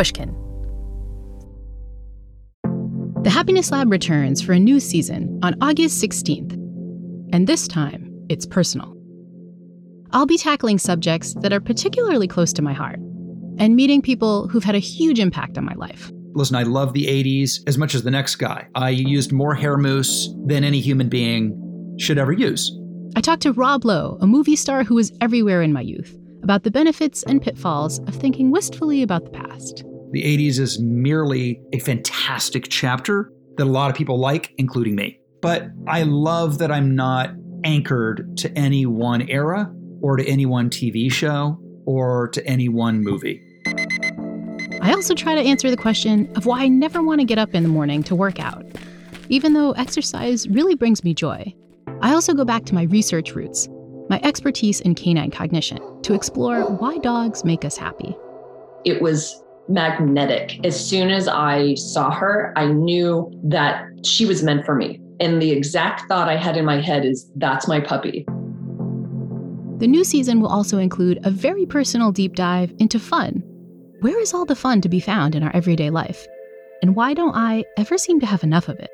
Pushkin. The Happiness Lab returns for a new season on August 16th. And this time, it's personal. I'll be tackling subjects that are particularly close to my heart and meeting people who've had a huge impact on my life. Listen, I love the 80s as much as the next guy. I used more hair mousse than any human being should ever use. I talked to Rob Lowe, a movie star who was everywhere in my youth, about the benefits and pitfalls of thinking wistfully about the past. The 80s is merely a fantastic chapter that a lot of people like, including me. But I love that I'm not anchored to any one era or to any one TV show or to any one movie. I also try to answer the question of why I never want to get up in the morning to work out, even though exercise really brings me joy. I also go back to my research roots, my expertise in canine cognition, to explore why dogs make us happy. It was magnetic. As soon as I saw her, I knew that she was meant for me. And the exact thought I had in my head is that's my puppy. The new season will also include a very personal deep dive into fun. Where is all the fun to be found in our everyday life? And why don't I ever seem to have enough of it?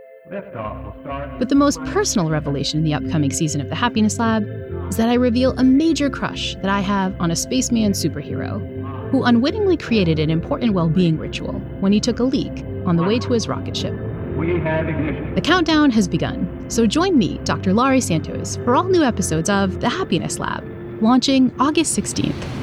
But the most personal revelation in the upcoming season of the Happiness Lab is that I reveal a major crush that I have on a spaceman superhero who unwittingly created an important well being ritual when he took a leak on the way to his rocket ship. The countdown has begun, so join me, Dr. Laurie Santos, for all new episodes of The Happiness Lab, launching August 16th.